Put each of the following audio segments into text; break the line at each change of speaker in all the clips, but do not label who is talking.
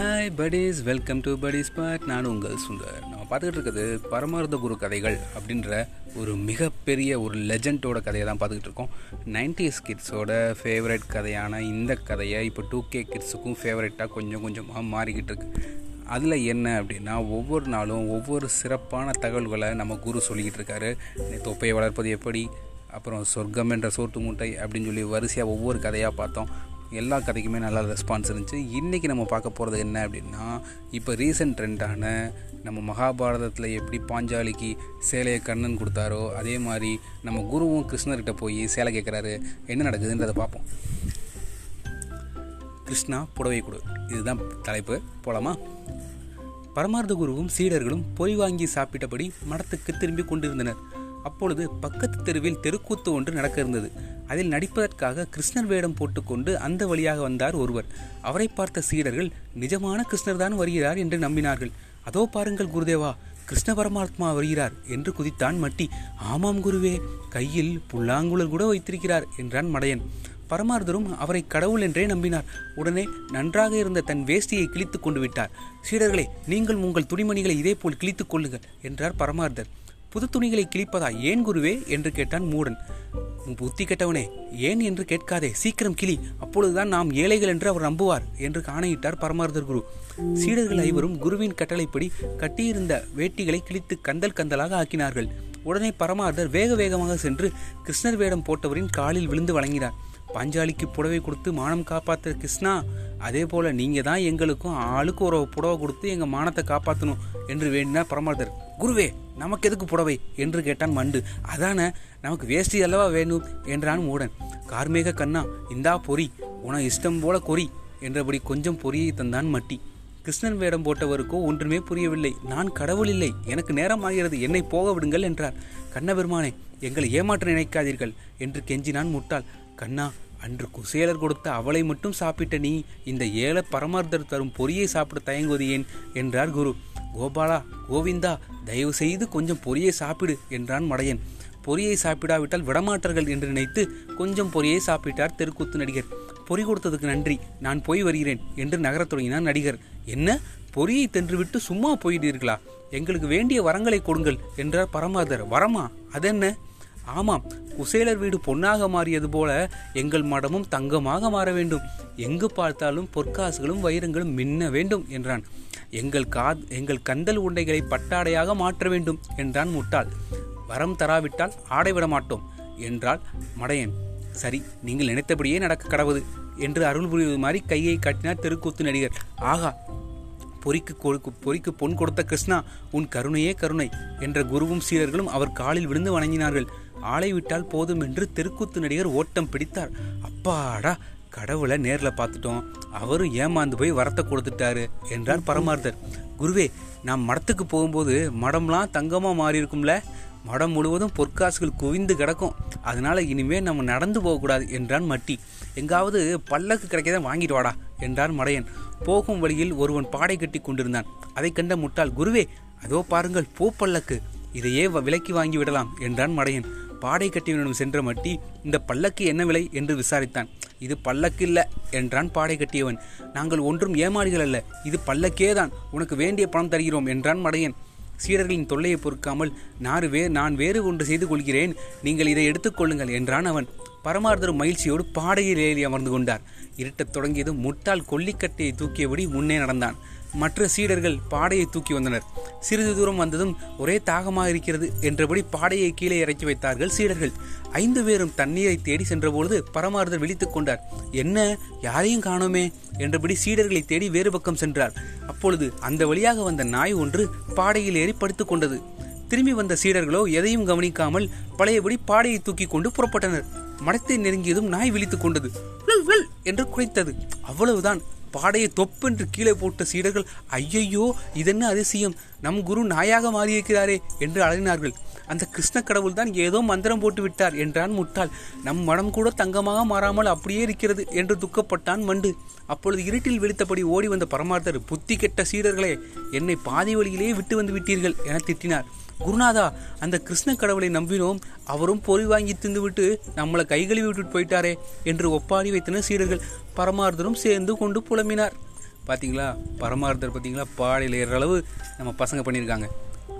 Hi buddies. Welcome to buddies pod நான் உங்கள் சுந்தர். நம்ம பார்த்துக்கிட்டு இருக்கிறது பரமார்த்த குரு கதைகள் அப்படின்ற ஒரு மிகப்பெரிய ஒரு லெஜண்டோட கதையை தான் பார்த்துக்கிட்டு இருக்கோம். நைன்டிஸ் கிட்ஸோட ஃபேவரட் கதையான இந்த கதையை இப்போ டூ கே கிட்ஸுக்கும் ஃபேவரட்டாக கொஞ்சம் கொஞ்சமாக மாறிக்கிட்டு இருக்கு. அதில் என்ன அப்படின்னா ஒவ்வொரு நாளும் ஒவ்வொரு சிறப்பான தகவல்களை நம்ம குரு சொல்லிக்கிட்டு இருக்காரு. தொப்பையை வளர்ப்பது எப்படி அப்புறம் சொர்க்கம் என்ற சோட்டு மூட்டை அப்படின்னு சொல்லி வரிசையாக ஒவ்வொரு கதையாக பார்த்தோம். எல்லா கதைக்குமே நல்லா ரெஸ்பான்ஸ் இருந்துச்சு. இன்றைக்கி நம்ம பார்க்க போகிறது என்ன அப்படின்னா இப்போ ரீசெண்ட் ட்ரெண்டான நம்ம மகாபாரதத்தில் எப்படி பாஞ்சாலிக்கு சேலையை கண்ணன் கொடுத்தாரோ அதே மாதிரி நம்ம குருவும் கிருஷ்ணர்கிட்ட போய் சேலை கேட்குறாரு என்ன நடக்குதுன்றதை பார்ப்போம். கிருஷ்ணா புடவை கொடு. இதுதான் தலைப்பு. போலாமா? பரமார்த்த குருவும் சீடர்களும் பொய் வாங்கி சாப்பிட்டபடி மடத்துக்கு திரும்பி கொண்டிருந்தனர். அப்பொழுது பக்கத்து தெருவில் தெருக்கூத்து ஒன்று நடக்க இருந்தது. அதில் நடிப்பதற்காக கிருஷ்ணர் வேடம் போட்டுக்கொண்டு அந்த வழியாக வந்தார் ஒருவர். அவரை பார்த்த சீடர்கள் நிஜமான கிருஷ்ணர் தான் வருகிறார் என்று நம்பினார்கள். அதோ பாருங்கள் குருதேவா கிருஷ்ண பரமாத்மா வருகிறார் என்று குதித்தான் மட்டி. ஆமாம் குருவே கையில் புல்லாங்குழல் கூட வைத்திருக்கிறார் என்றான் மடையன். பரமார்தரும் அவரை கடவுள் என்றே நம்பினார். உடனே நன்றாக இருந்த தன் வேஷ்டியை கிழித்து கொண்டு விட்டார். சீடர்களே நீங்கள் உங்கள் துணிமணிகளை இதேபோல் கிழித்துக் கொள்ளுங்கள் என்றார் பரமார்தர் புது துணிகளை கிழிப்பதா ஏன் குருவே? என்று கேட்டான் மூடன். புத்தி கெட்டவனே ஏன் என்று கேட்காதே. சீக்கிரம் கிளி. அப்பொழுதுதான் நாம் ஏழைகள் என்று அவர் நம்புவார் என்று ஆணையிட்டார் பரமார்தர் குரு. சீடர்கள் ஐவரும் குருவின் கட்டளைப்படி கட்டியிருந்த வேட்டிகளை கிழித்து கந்தல் கந்தலாக ஆக்கினார்கள். உடனே பரமார்தர் வேக வேகமாக சென்று கிருஷ்ணர் வேடம் போட்டவரின் காலில் விழுந்து வழங்கினார் பாஞ்சாலிக்கு புடவை கொடுத்து மானம் காப்பாற்ற கிருஷ்ணா அதே போல நீங்கள் தான் எங்களுக்கும் ஆளுக்கு ஒரு புடவை கொடுத்து எங்கள் மானத்தை காப்பாற்றணும் என்று வேண்டினார் பரமார்தர் குருவே நமக்கு எதுக்கு புடவை என்று கேட்டான் மண்டு. அதான நமக்கு வேஷ்டி அல்லவா வேணும் என்றான் மூடன். கார்மேக கண்ணா இந்தா பொறி உன இஷ்டம் போல கொறி என்றபடி கொஞ்சம் பொறியை தந்தான் மட்டி. கிருஷ்ணன் வேடம் போட்டவருக்கோ ஒன்றுமே புரியவில்லை. நான் கடவுள் இல்லை எனக்கு நேரம் ஆகிறது என்னை போக விடுங்கள் என்றார். கண்ணபெருமானே எங்களை ஏமாற்ற நினைக்காதீர்கள் என்று கெஞ்சினான் முட்டாள். கண்ணா அன்று குசேலர் கொடுத்த அவளை மட்டும் சாப்பிட்ட நீ இந்த ஏழை பரமார்த்தர் தரும் பொரியை சாப்பிட தயங்குவது ஏன்? என்றார் குரு. கோபாலா கோவிந்தா தயவு செய்து கொஞ்சம் பொரியை சாப்பிடு என்றான் மடையன். பொரியை சாப்பிடாவிட்டால் விடமாட்டார்கள் என்று நினைத்து கொஞ்சம் பொரியை சாப்பிட்டார் தெருக்கூத்து நடிகர். பொறி கொடுத்ததுக்கு நன்றி நான் போய் வருகிறேன் என்று நகரத் தொடங்கினார் நடிகர். என்ன? பொரியை தின்றுவிட்டு சும்மா போயிட்டீர்களா? எங்களுக்கு வேண்டிய வரங்களை கொடுங்கள் என்றார் பரமாதர். வரமா? அதென்ன? ஆமாம் குசேலர் வீடு பொன்னாக மாறியது போல எங்கள் மடமும் தங்கமாக மாற வேண்டும். எங்கு பார்த்தாலும் பொற்காசுகளும் வைரங்களும் மின்ன வேண்டும் என்றான். எங்கள் கா எங்கள் கந்தல் உண்டைகளை பட்டாடையாக மாற்ற வேண்டும் என்றான் முட்டாள். வரம் தராவிட்டால் ஆடை விட மாட்டோம் என்றால் மடையன். சரி நீங்கள் நினைத்தபடியே நடக்க கடவுது என்று அருள் புரிவது மாதிரி கையை காட்டினார் தெருக்கூத்து நடிகர். ஆகா பொறிக்கு கொடுக்கு பொறிக்கு பொன் கொடுத்த கிருஷ்ணா உன் கருணையே கருணை என்ற குருவும் சீரர்களும் அவர் காலில் விழுந்து வணங்கினார்கள். ஆளை விட்டால் போதும் என்று தெருக்கூத்து நடிகர் ஓட்டம் பிடித்தார். அப்பாடா கடவுளை நேரில் பார்த்துட்டோம். அவரும் ஏமாந்து போய் வரத்தை கொடுத்துட்டாரு என்றார் பரமார்த்தர். குருவே நாம் மடத்துக்கு போகும்போது மடம்லாம் தங்கமாக மாறி இருக்கும்ல மடம் முழுவதும் பொற்காசுகள் குவிந்து கிடக்கும். அதனால இனிமே நம்ம நடந்து போகக்கூடாது என்றான் மட்டி. எங்காவது பல்லக்கு கிடைக்கதான் வாங்கிட்டு வாடா என்றான் மடையன். போகும் வழியில் ஒருவன் பாடை கட்டி கொண்டிருந்தான். அதை கண்ட முட்டாள் குருவே அதோ பாருங்கள் பூ பல்லக்கு இதையே விலக்கி வாங்கி விடலாம் என்றான் மடையன். பாடை கட்டியவனிடம் சென்ற மட்டி இந்த பல்லக்கு என்ன விலை? என்று விசாரித்தான். இது பல்லக்கு இல்ல என்றான் பாடை கட்டியவன். நாங்கள் ஒன்றும் ஏமாளிகள் அல்ல. இது பல்லக்கேதான். உனக்கு வேண்டிய பணம் தருகிறோம் என்றான் மடையன். சீடர்களின் தொல்லையை பொறுக்காமல் நான் வே நான் வேறு ஒன்று செய்து கொள்கிறேன். நீங்கள் இதை எடுத்துக்கொள்ளுங்கள் என்றான் அவன். பரமார்த்தரும் மகிழ்ச்சியோடு பாடையில் ஏறி அமர்ந்து கொண்டார். இருட்டத் தொடங்கியதும் முட்டால் கொல்லிக்கட்டையை தூக்கியபடி முன்னே நடந்தான். மற்ற சீடர்கள் பாடையை தூக்கி வந்தனர். சிறிது தூரம் வந்ததும் ஒரே தாகமாக இருக்கிறது என்றபடி பாடையை கீழே இறக்கி வைத்தார்கள் சீடர்கள். ஐந்து பேரும் தண்ணீரை தேடி சென்றபொழுது பரமார்தர் விழித்துக் கொண்டார். என்ன? யாரையும் காணோமே? என்றபடி சீடர்களை தேடி வேறு பக்கம் சென்றார். அப்பொழுது அந்த வழியாக வந்த நாய் ஒன்று பாடையில் ஏறி படுத்துக் கொண்டது. திரும்பி வந்த சீடர்களோ எதையும் கவனிக்காமல் பழையபடி பாடையை தூக்கி கொண்டு புறப்பட்டனர். மடத்தை நெருங்கியதும் நாய் விழித்துக் கொண்டது. என்று குறைத்தது அவ்வளவுதான். பாடையை தொப்பென்று கீழே போட்ட சீடர்கள் ஐயையோ இதென்ன அதிசயம்? நம் குரு நாயாக மாறியிருக்கிறாரே என்று அழகினார்கள். அந்த கிருஷ்ண கடவுள் தான் ஏதோ மந்திரம் போட்டு விட்டார் என்றான் முட்டாள். நம் மனம் கூட தங்கமாக மாறாமல் அப்படியே இருக்கிறது என்று துக்கப்பட்டான் மண்டு. அப்பொழுது இருட்டில் வெடித்தபடி ஓடி வந்த பரமார்த்தர் புத்தி கெட்ட சீடர்களே என்னை பாதி வழியிலேயே விட்டு வந்து விட்டீர்கள் என திட்டினார். குருநாதா அந்த கிருஷ்ண கடவுளை நம்பினோம். அவரும் பொறி வாங்கி தின்னுவிட்டு நம்மளை கைகழுவி விட்டுட்டு போயிட்டாரே என்று ஒப்பாடி வைத்தனர் சீடர்கள். பரமார்த்தரும் சேர்ந்து கொண்டு புலம்பினார். பார்த்தீங்களா பரமார்த்தர் பார்த்தீங்களா பாடையில் ஏற அளவு நம்ம பசங்க பண்ணியிருக்காங்க.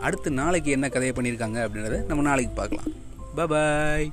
அடுத்து நாளைக்கு என்ன கதையை பண்ணியிருக்காங்க அப்படின்றத நம்ம நாளைக்கு பார்க்கலாம். பாய்